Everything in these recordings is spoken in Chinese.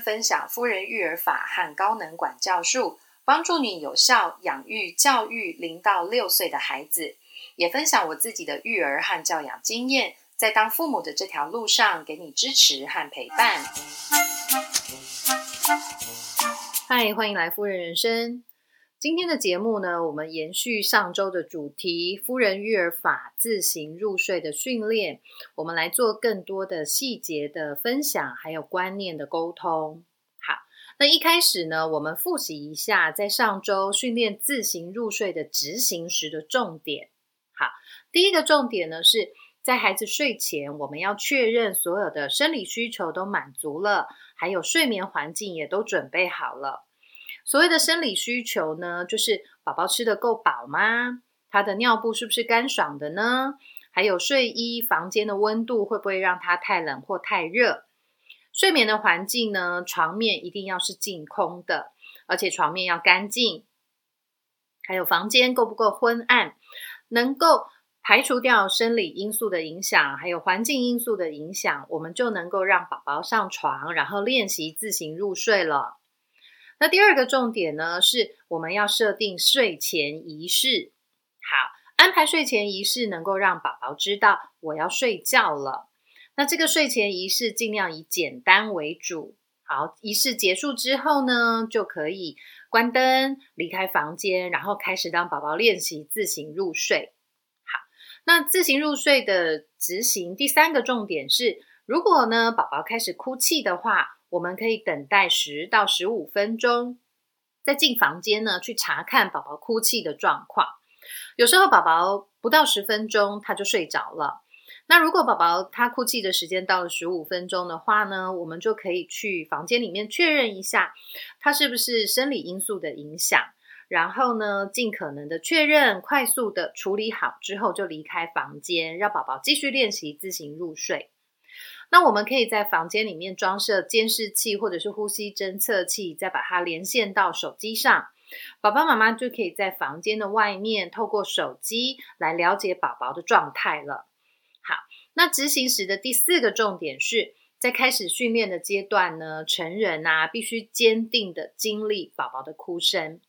分享夫人育儿法和高能管教术，帮助你有效养育教育零到六岁的孩子，也分享我自己的育儿和教养经验，在当父母的这条路上给你支持和陪伴。嗨，欢迎来夫人人生。今天的节目呢，我们延续上周的主题——夫人育儿法自行入睡的训练，我们来做更多的细节的分享，还有观念的沟通。好，那一开始呢，我们复习一下在上周训练自行入睡的执行时的重点。好，第一个重点呢，是在孩子睡前，我们要确认所有的生理需求都满足了，还有睡眠环境也都准备好了。所谓的生理需求呢，就是宝宝吃的够饱吗？他的尿布是不是干爽的呢？还有睡衣、房间的温度会不会让他太冷或太热？睡眠的环境呢，床面一定要是净空的，而且床面要干净。还有房间够不够昏暗，能够排除掉生理因素的影响，还有环境因素的影响，我们就能够让宝宝上床，然后练习自行入睡了。那第二个重点呢，是我们要设定睡前仪式。好，安排睡前仪式，能够让宝宝知道我要睡觉了。那这个睡前仪式尽量以简单为主。好，仪式结束之后呢，就可以关灯，离开房间，然后开始让宝宝练习自行入睡。好，那自行入睡的执行第三个重点是，如果呢宝宝开始哭泣的话。我们可以等待十到十五分钟，再进房间呢去查看宝宝哭泣的状况。有时候宝宝不到十分钟他就睡着了。那如果宝宝他哭泣的时间到了十五分钟的话呢，我们就可以去房间里面确认一下，他是不是生理因素的影响。然后呢，尽可能的确认，快速的处理好之后就离开房间，让宝宝继续练习自行入睡。那我们可以在房间里面装设监视器或者是呼吸侦测器，再把它连线到手机上，宝宝妈妈就可以在房间的外面透过手机来了解宝宝的状态了。好，那执行时的第四个重点是在开始训练的阶段呢，成人啊必须坚定的经历宝宝的哭声。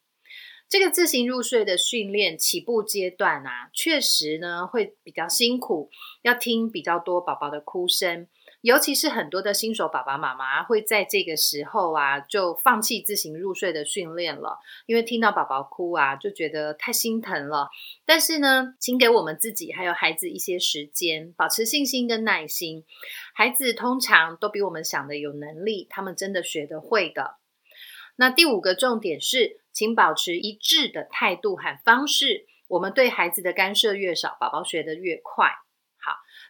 这个自行入睡的训练起步阶段啊，确实呢会比较辛苦，要听比较多宝宝的哭声。尤其是很多的新手爸爸妈妈会在这个时候啊，就放弃自行入睡的训练了，因为听到宝宝哭啊，就觉得太心疼了。但是呢，请给我们自己还有孩子一些时间，保持信心跟耐心。孩子通常都比我们想的有能力，他们真的学得会的。那第五个重点是，请保持一致的态度和方式。我们对孩子的干涉越少，宝宝学得越快。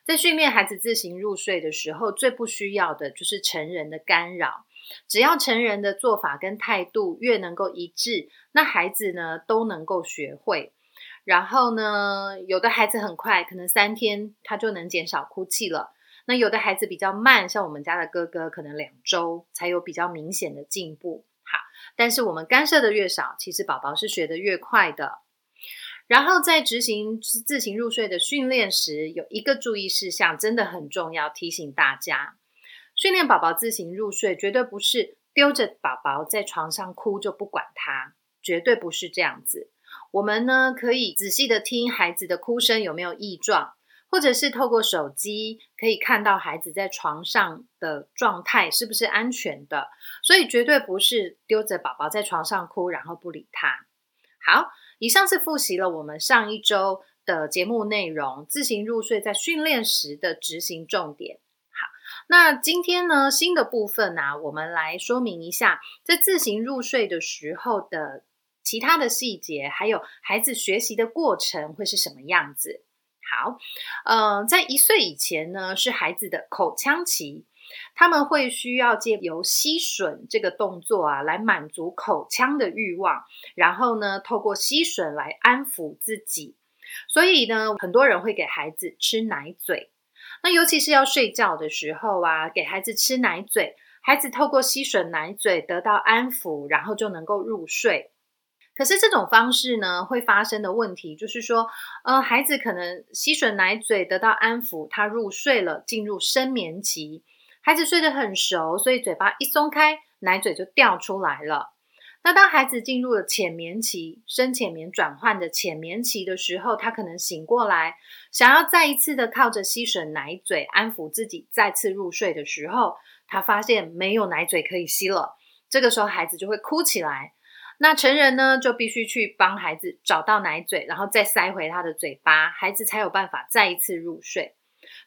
在训练孩子自行入睡的时候，最不需要的就是成人的干扰。只要成人的做法跟态度越能够一致，那孩子呢都能够学会。然后呢，有的孩子很快，可能三天他就能减少哭泣了。那有的孩子比较慢，像我们家的哥哥，可能两周才有比较明显的进步。好，但是我们干涉的越少，其实宝宝是学得越快的。然后在执行自行入睡的训练时，有一个注意事项真的很重要，提醒大家：训练宝宝自行入睡，绝对不是丢着宝宝在床上哭就不管他，绝对不是这样子。我们呢可以仔细的听孩子的哭声有没有异状，或者是透过手机可以看到孩子在床上的状态是不是安全的。所以绝对不是丢着宝宝在床上哭，然后不理他。好。以上是复习了我们上一周的节目内容，自行入睡在训练时的执行重点。好，那今天呢新的部分呢，我们来说明一下，在自行入睡的时候的其他的细节，还有孩子学习的过程会是什么样子。好，呃，在一岁以前呢，是孩子的口腔期。他们会需要借由吸吮这个动作啊，来满足口腔的欲望，然后呢，透过吸吮来安抚自己。所以呢，很多人会给孩子吃奶嘴。那尤其是要睡觉的时候啊，给孩子吃奶嘴，孩子透过吸吮奶嘴得到安抚，然后就能够入睡。可是这种方式呢，会发生的问题就是说，呃，孩子可能吸吮奶嘴得到安抚，他入睡了，进入深眠期。孩子睡得很熟，所以嘴巴一松开，奶嘴就掉出来了。那当孩子进入了浅眠期、深浅眠转换的浅眠期的时候，他可能醒过来，想要再一次的靠着吸吮奶嘴安抚自己，再次入睡的时候，他发现没有奶嘴可以吸了。这个时候，孩子就会哭起来。那成人呢，就必须去帮孩子找到奶嘴，然后再塞回他的嘴巴，孩子才有办法再一次入睡。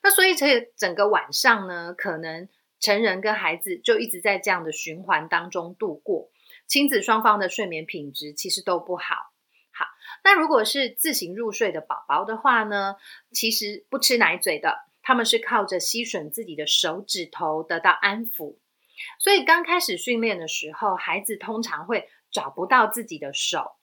那所以，这整个晚上呢，可能成人跟孩子就一直在这样的循环当中度过。亲子双方的睡眠品质其实都不好。好，那如果是自行入睡的宝宝的话呢，其实不吃奶嘴的，他们是靠着吸吮自己的手指头得到安抚。所以刚开始训练的时候，孩子通常会找不到自己的手，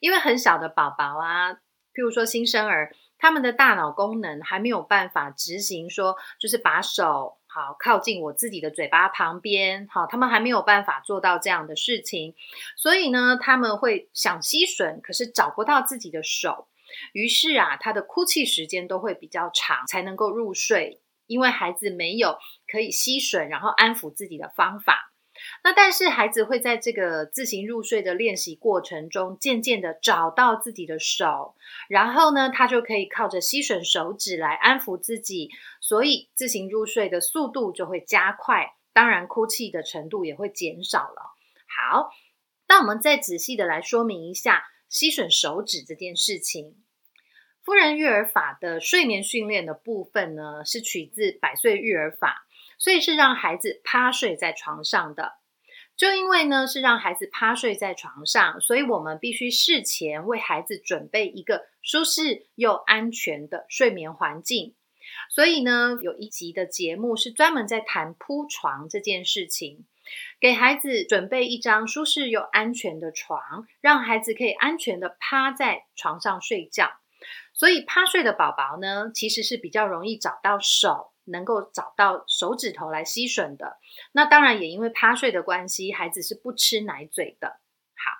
因为很小的宝宝啊，譬如说新生儿，他们的大脑功能还没有办法执行说，就是把手。好，靠近我自己的嘴巴旁边。好，他们还没有办法做到这样的事情，所以呢，他们会想吸吮，可是找不到自己的手。于是啊，他的哭泣时间都会比较长，才能够入睡，因为孩子没有可以吸吮，然后安抚自己的方法。那但是孩子会在这个自行入睡的练习过程中，渐渐的找到自己的手，然后呢，他就可以靠着吸吮手指来安抚自己，所以自行入睡的速度就会加快，当然哭泣的程度也会减少了。好，那我们再仔细的来说明一下吸吮手指这件事情。夫人育儿法的睡眠训练的部分呢，是取自百岁育儿法。所以是让孩子趴睡在床上的，就因为呢是让孩子趴睡在床上，所以我们必须事前为孩子准备一个舒适又安全的睡眠环境。所以呢，有一集的节目是专门在谈铺床这件事情，给孩子准备一张舒适又安全的床，让孩子可以安全的趴在床上睡觉。所以趴睡的宝宝呢，其实是比较容易找到手。能够找到手指头来吸吮的，那当然也因为趴睡的关系，孩子是不吃奶嘴的。好，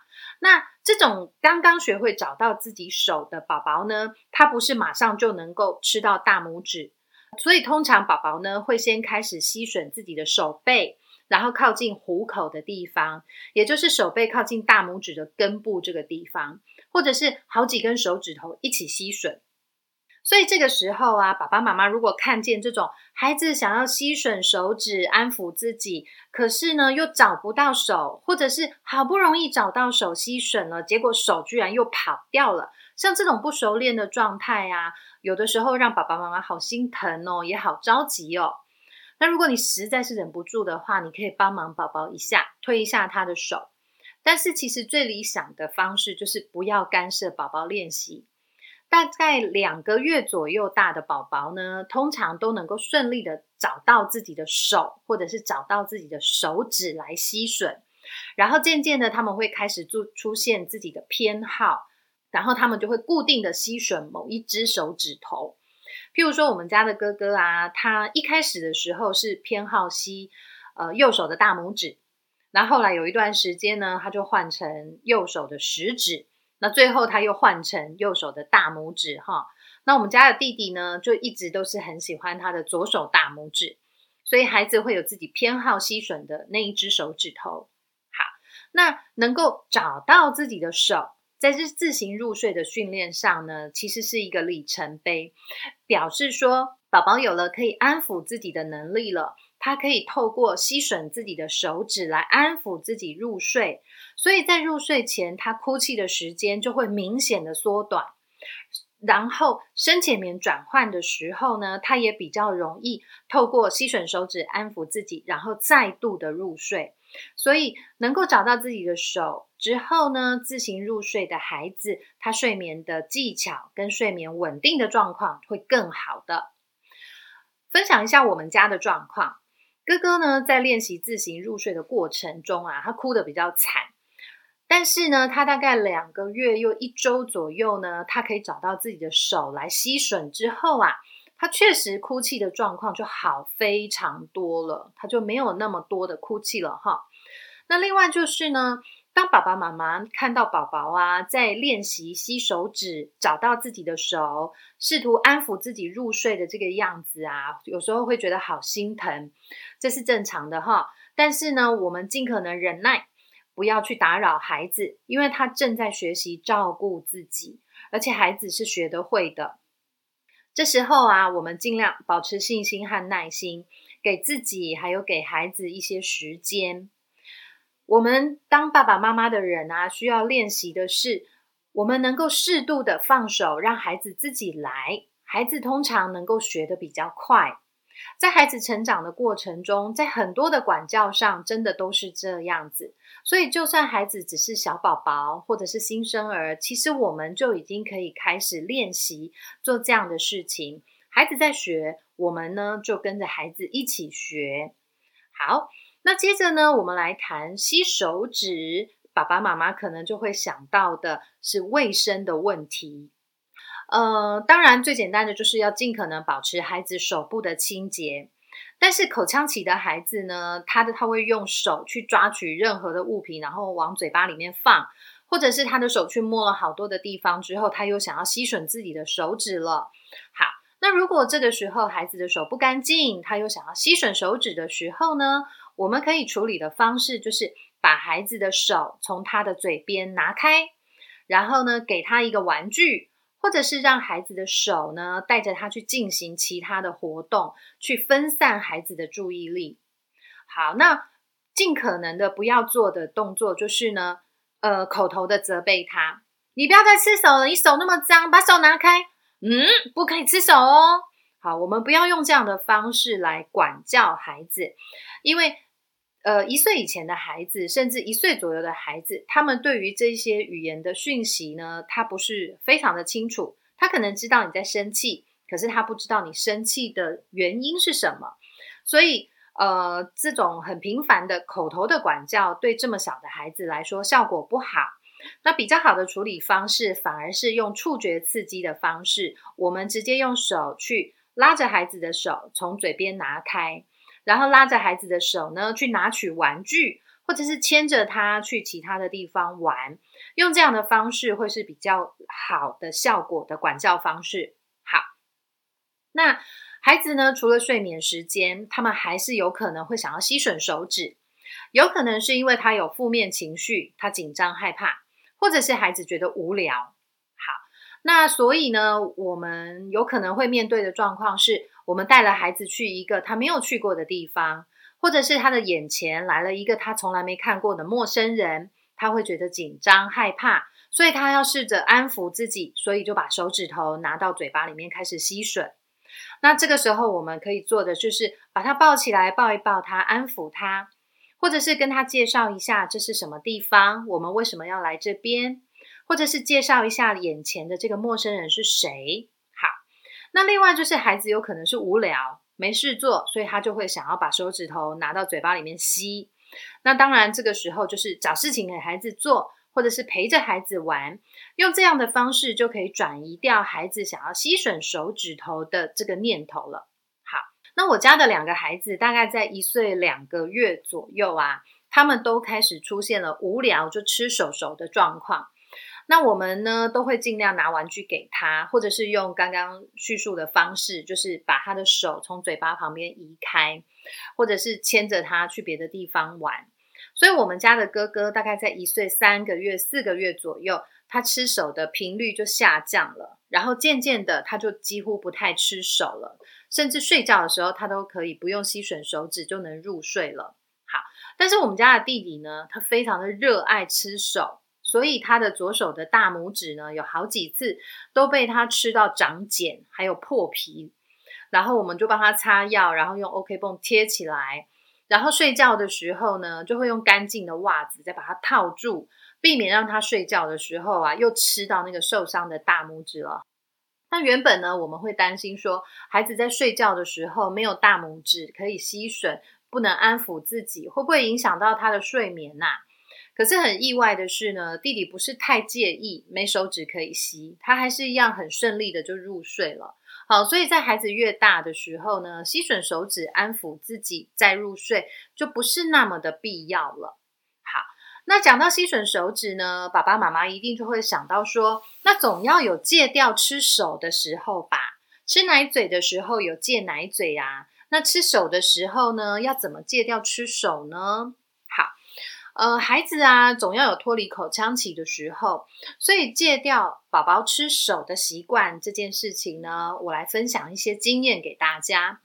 那这种刚刚学会找到自己手的宝宝呢，他不是马上就能够吃到大拇指，所以通常宝宝呢会先开始吸吮自己的手背，然后靠近虎口的地方，也就是手背靠近大拇指的根部这个地方，或者是好几根手指头一起吸吮。所以这个时候啊，爸爸妈妈如果看见这种孩子想要吸吮手指安抚自己，可是呢又找不到手，或者是好不容易找到手吸吮了，结果手居然又跑掉了，像这种不熟练的状态啊，有的时候让爸爸妈妈好心疼哦，也好着急哦。那如果你实在是忍不住的话，你可以帮忙宝宝一下，推一下他的手。但是其实最理想的方式就是不要干涉宝宝练习。大概两个月左右大的宝宝呢，通常都能够顺利的找到自己的手，或者是找到自己的手指来吸吮，然后渐渐的他们会开始出出现自己的偏好，然后他们就会固定的吸吮某一只手指头。譬如说我们家的哥哥啊，他一开始的时候是偏好吸呃右手的大拇指，那后来有一段时间呢，他就换成右手的食指。那最后他又换成右手的大拇指哈，那我们家的弟弟呢，就一直都是很喜欢他的左手大拇指，所以孩子会有自己偏好吸吮的那一只手指头。好，那能够找到自己的手，在这自行入睡的训练上呢，其实是一个里程碑，表示说宝宝有了可以安抚自己的能力了。他可以透过吸吮自己的手指来安抚自己入睡，所以在入睡前，他哭泣的时间就会明显的缩短。然后深浅眠转换的时候呢，他也比较容易透过吸吮手指安抚自己，然后再度的入睡。所以能够找到自己的手之后呢，自行入睡的孩子，他睡眠的技巧跟睡眠稳定的状况会更好的。分享一下我们家的状况。哥哥呢，在练习自行入睡的过程中啊，他哭得比较惨。但是呢，他大概两个月又一周左右呢，他可以找到自己的手来吸吮之后啊，他确实哭泣的状况就好非常多了，他就没有那么多的哭泣了哈。那另外就是呢，当爸爸妈妈看到宝宝啊在练习吸手指，找到自己的手，试图安抚自己入睡的这个样子啊，有时候会觉得好心疼，这是正常的哈。但是呢，我们尽可能忍耐，不要去打扰孩子，因为他正在学习照顾自己，而且孩子是学得会的。这时候啊，我们尽量保持信心和耐心，给自己还有给孩子一些时间。我们当爸爸妈妈的人啊，需要练习的是，我们能够适度的放手，让孩子自己来。孩子通常能够学的比较快。在孩子成长的过程中，在很多的管教上，真的都是这样子。所以，就算孩子只是小宝宝或者是新生儿，其实我们就已经可以开始练习做这样的事情。孩子在学，我们呢就跟着孩子一起学。好。那接着呢，我们来谈吸手指。爸爸妈妈可能就会想到的是卫生的问题。呃，当然最简单的就是要尽可能保持孩子手部的清洁。但是口腔期的孩子呢，他的他会用手去抓取任何的物品，然后往嘴巴里面放，或者是他的手去摸了好多的地方之后，他又想要吸吮自己的手指了。好，那如果这个时候孩子的手不干净，他又想要吸吮手指的时候呢？我们可以处理的方式就是把孩子的手从他的嘴边拿开，然后呢，给他一个玩具，或者是让孩子的手呢带着他去进行其他的活动，去分散孩子的注意力。好，那尽可能的不要做的动作就是呢，呃，口头的责备他，你不要再吃手了，你手那么脏，把手拿开。嗯，不可以吃手哦。好，我们不要用这样的方式来管教孩子，因为。呃，一岁以前的孩子，甚至一岁左右的孩子，他们对于这些语言的讯息呢，他不是非常的清楚。他可能知道你在生气，可是他不知道你生气的原因是什么。所以，呃，这种很频繁的口头的管教，对这么小的孩子来说效果不好。那比较好的处理方式，反而是用触觉刺激的方式，我们直接用手去拉着孩子的手，从嘴边拿开。然后拉着孩子的手呢，去拿取玩具，或者是牵着他去其他的地方玩，用这样的方式会是比较好的效果的管教方式。好，那孩子呢，除了睡眠时间，他们还是有可能会想要吸吮手指，有可能是因为他有负面情绪，他紧张害怕，或者是孩子觉得无聊。好那所以呢，我们有可能会面对的状况是，我们带了孩子去一个他没有去过的地方，或者是他的眼前来了一个他从来没看过的陌生人，他会觉得紧张害怕，所以他要试着安抚自己，所以就把手指头拿到嘴巴里面开始吸吮。那这个时候我们可以做的就是把他抱起来，抱一抱他，安抚他，或者是跟他介绍一下这是什么地方，我们为什么要来这边。或者是介绍一下眼前的这个陌生人是谁。那另外就是孩子有可能是无聊没事做，所以他就会想要把手指头拿到嘴巴里面吸。那当然，这个时候就是找事情给孩子做，或者是陪着孩子玩，用这样的方式就可以转移掉孩子想要吸吮手指头的这个念头了。好，那我家的两个孩子大概在一岁两个月左右啊，他们都开始出现了无聊就吃手手的状况。那我们呢，都会尽量拿玩具给他，或者是用刚刚叙述的方式，就是把他的手从嘴巴旁边移开，或者是牵着他去别的地方玩。所以，我们家的哥哥大概在一岁三个月、四个月左右，他吃手的频率就下降了，然后渐渐的，他就几乎不太吃手了，甚至睡觉的时候，他都可以不用吸吮手指就能入睡了。好，但是我们家的弟弟呢，他非常的热爱吃手。所以他的左手的大拇指呢，有好几次都被他吃到长茧，还有破皮。然后我们就帮他擦药，然后用 OK 绷贴起来。然后睡觉的时候呢，就会用干净的袜子再把它套住，避免让他睡觉的时候啊，又吃到那个受伤的大拇指了。那原本呢，我们会担心说，孩子在睡觉的时候没有大拇指可以吸吮，不能安抚自己，会不会影响到他的睡眠呐？可是很意外的是呢，弟弟不是太介意没手指可以吸，他还是一样很顺利的就入睡了。好，所以在孩子越大的时候呢，吸吮手指安抚自己再入睡就不是那么的必要了。好，那讲到吸吮手指呢，爸爸妈妈一定就会想到说，那总要有戒掉吃手的时候吧？吃奶嘴的时候有戒奶嘴啊，那吃手的时候呢，要怎么戒掉吃手呢？呃，孩子啊，总要有脱离口腔期的时候，所以戒掉宝宝吃手的习惯这件事情呢，我来分享一些经验给大家。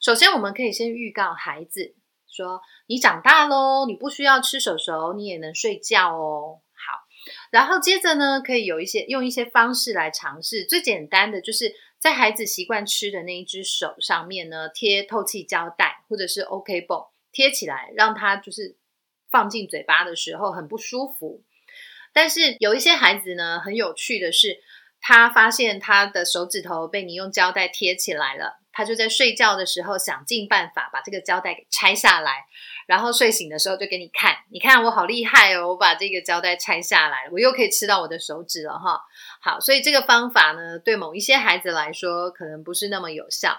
首先，我们可以先预告孩子说：“你长大喽，你不需要吃手手，你也能睡觉哦。”好，然后接着呢，可以有一些用一些方式来尝试。最简单的就是在孩子习惯吃的那一只手上面呢，贴透气胶带或者是 OK 绷贴起来，让他就是放进嘴巴的时候很不舒服。但是有一些孩子呢，很有趣的是，他发现他的手指头被你用胶带贴起来了。他就在睡觉的时候想尽办法把这个胶带给拆下来，然后睡醒的时候就给你看，你看我好厉害哦，我把这个胶带拆下来，我又可以吃到我的手指了哈。好，所以这个方法呢，对某一些孩子来说可能不是那么有效。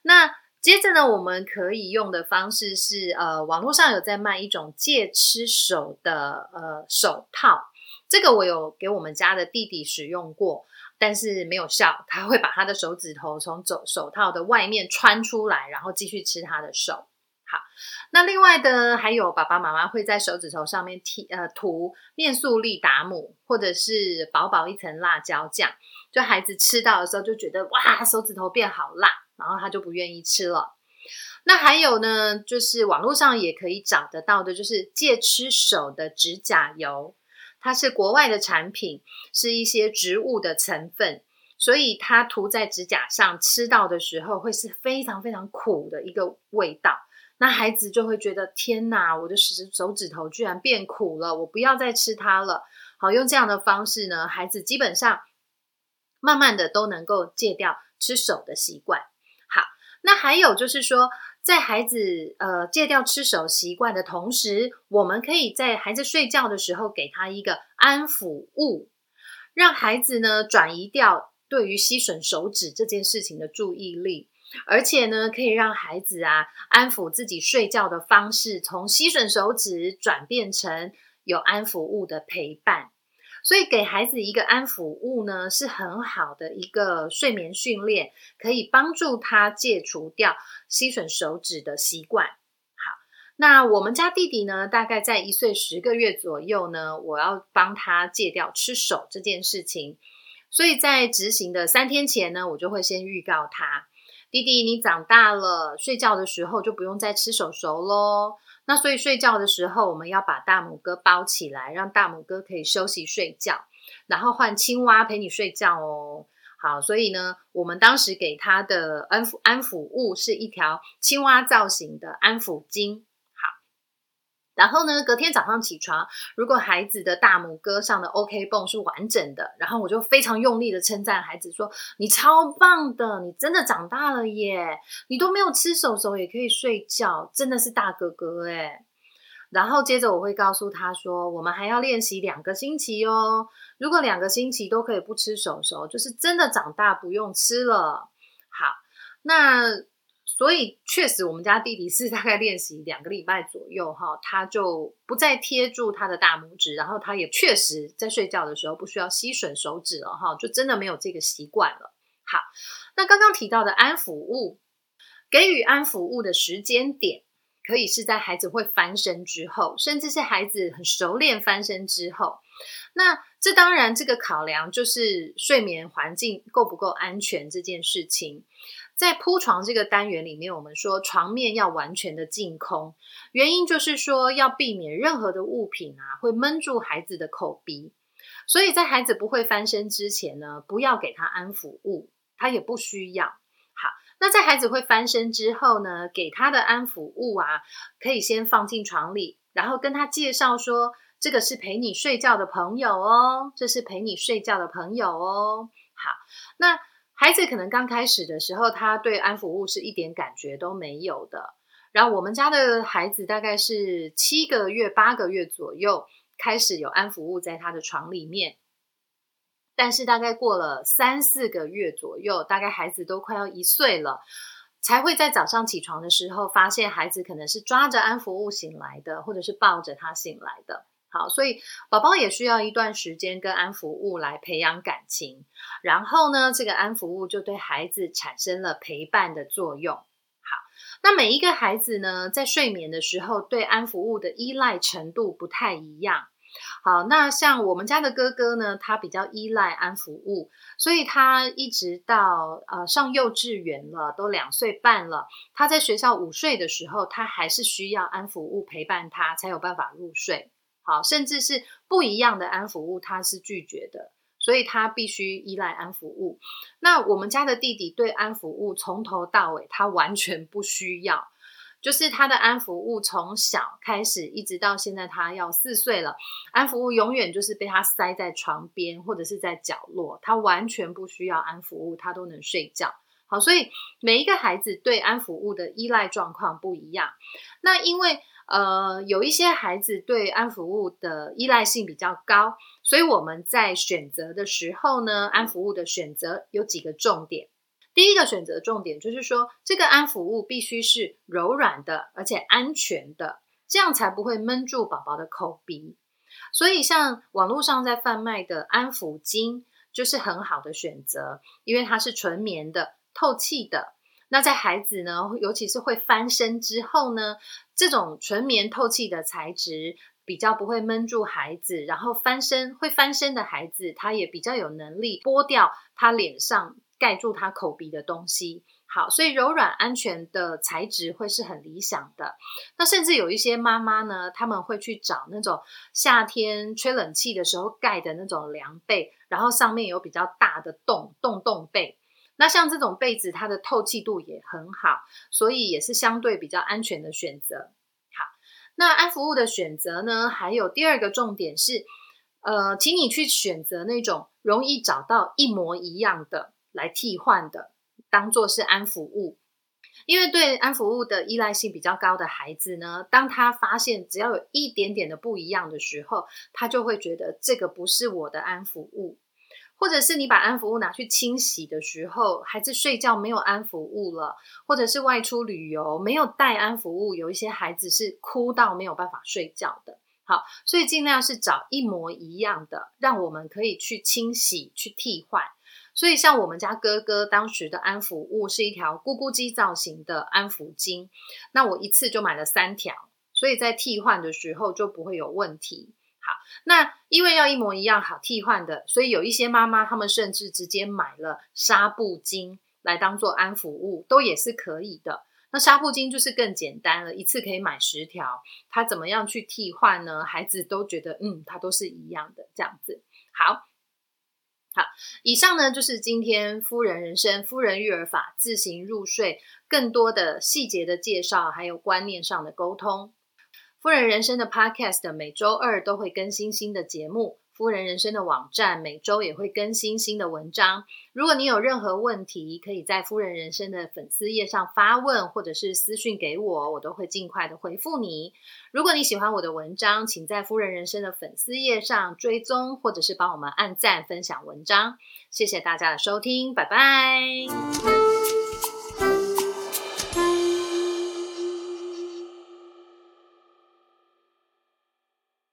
那接着呢，我们可以用的方式是，呃，网络上有在卖一种戒吃手的呃手套，这个我有给我们家的弟弟使用过。但是没有效，他会把他的手指头从手手套的外面穿出来，然后继续吃他的手。好，那另外的还有爸爸妈妈会在手指头上面贴呃涂面素利达姆，或者是薄薄一层辣椒酱，就孩子吃到的时候就觉得哇手指头变好辣，然后他就不愿意吃了。那还有呢，就是网络上也可以找得到的，就是戒吃手的指甲油。它是国外的产品，是一些植物的成分，所以它涂在指甲上，吃到的时候会是非常非常苦的一个味道。那孩子就会觉得天哪，我的手手指头居然变苦了，我不要再吃它了。好，用这样的方式呢，孩子基本上慢慢的都能够戒掉吃手的习惯。那还有就是说。在孩子呃戒掉吃手习惯的同时，我们可以在孩子睡觉的时候给他一个安抚物，让孩子呢转移掉对于吸吮手指这件事情的注意力，而且呢可以让孩子啊安抚自己睡觉的方式，从吸吮手指转变成有安抚物的陪伴。所以给孩子一个安抚物呢，是很好的一个睡眠训练，可以帮助他戒除掉吸吮手指的习惯。好，那我们家弟弟呢，大概在一岁十个月左右呢，我要帮他戒掉吃手这件事情。所以在执行的三天前呢，我就会先预告他，弟弟你长大了，睡觉的时候就不用再吃手手喽。那所以睡觉的时候，我们要把大拇哥包起来，让大拇哥可以休息睡觉，然后换青蛙陪你睡觉哦。好，所以呢，我们当时给他的安抚安抚物是一条青蛙造型的安抚巾。然后呢，隔天早上起床，如果孩子的大拇哥上的 OK 泵是完整的，然后我就非常用力的称赞孩子说：“你超棒的，你真的长大了耶！你都没有吃手手也可以睡觉，真的是大哥哥哎。”然后接着我会告诉他说：“我们还要练习两个星期哦，如果两个星期都可以不吃手手，就是真的长大不用吃了。”好，那。所以确实，我们家弟弟是大概练习两个礼拜左右，哈，他就不再贴住他的大拇指，然后他也确实在睡觉的时候不需要吸吮手指了，哈，就真的没有这个习惯了。好，那刚刚提到的安抚物，给予安抚物的时间点，可以是在孩子会翻身之后，甚至是孩子很熟练翻身之后。那这当然，这个考量就是睡眠环境够不够安全这件事情。在铺床这个单元里面，我们说床面要完全的净空，原因就是说要避免任何的物品啊会闷住孩子的口鼻，所以在孩子不会翻身之前呢，不要给他安抚物，他也不需要。好，那在孩子会翻身之后呢，给他的安抚物啊，可以先放进床里，然后跟他介绍说，这个是陪你睡觉的朋友哦，这是陪你睡觉的朋友哦。好，那。孩子可能刚开始的时候，他对安抚物是一点感觉都没有的。然后我们家的孩子大概是七个月、八个月左右开始有安抚物在他的床里面，但是大概过了三四个月左右，大概孩子都快要一岁了，才会在早上起床的时候发现孩子可能是抓着安抚物醒来的，或者是抱着他醒来的。好，所以宝宝也需要一段时间跟安抚物来培养感情，然后呢，这个安抚物就对孩子产生了陪伴的作用。好，那每一个孩子呢，在睡眠的时候对安抚物的依赖程度不太一样。好，那像我们家的哥哥呢，他比较依赖安抚物，所以他一直到呃上幼稚园了，都两岁半了，他在学校午睡的时候，他还是需要安抚物陪伴他，才有办法入睡。好，甚至是不一样的安抚物，他是拒绝的，所以他必须依赖安抚物。那我们家的弟弟对安抚物从头到尾，他完全不需要。就是他的安抚物从小开始一直到现在，他要四岁了，安抚物永远就是被他塞在床边或者是在角落，他完全不需要安抚物，他都能睡觉。好，所以每一个孩子对安抚物的依赖状况不一样。那因为呃有一些孩子对安抚物的依赖性比较高，所以我们在选择的时候呢，安抚物的选择有几个重点。第一个选择重点就是说，这个安抚物必须是柔软的，而且安全的，这样才不会闷住宝宝的口鼻。所以，像网络上在贩卖的安抚巾就是很好的选择，因为它是纯棉的、透气的。那在孩子呢，尤其是会翻身之后呢，这种纯棉透气的材质比较不会闷住孩子，然后翻身会翻身的孩子，他也比较有能力剥掉他脸上。盖住他口鼻的东西，好，所以柔软安全的材质会是很理想的。那甚至有一些妈妈呢，他们会去找那种夏天吹冷气的时候盖的那种凉被，然后上面有比较大的洞，洞洞被。那像这种被子，它的透气度也很好，所以也是相对比较安全的选择。好，那安服务的选择呢，还有第二个重点是，呃，请你去选择那种容易找到一模一样的。来替换的，当做是安抚物，因为对安抚物的依赖性比较高的孩子呢，当他发现只要有一点点的不一样的时候，他就会觉得这个不是我的安抚物，或者是你把安抚物拿去清洗的时候，孩子睡觉没有安抚物了，或者是外出旅游没有带安抚物，有一些孩子是哭到没有办法睡觉的。好，所以尽量是找一模一样的，让我们可以去清洗、去替换。所以，像我们家哥哥当时的安抚物是一条咕咕鸡造型的安抚巾，那我一次就买了三条，所以在替换的时候就不会有问题。好，那因为要一模一样好替换的，所以有一些妈妈他们甚至直接买了纱布巾来当做安抚物，都也是可以的。那纱布巾就是更简单了，一次可以买十条，它怎么样去替换呢？孩子都觉得嗯，它都是一样的这样子。好。好，以上呢就是今天夫人人生、夫人育儿法自行入睡更多的细节的介绍，还有观念上的沟通。夫人人生的 Podcast 每周二都会更新新的节目。夫人人生的网站每周也会更新新的文章。如果你有任何问题，可以在夫人人生的粉丝页上发问，或者是私讯给我，我都会尽快的回复你。如果你喜欢我的文章，请在夫人人生的粉丝页上追踪，或者是帮我们按赞分享文章。谢谢大家的收听，拜拜。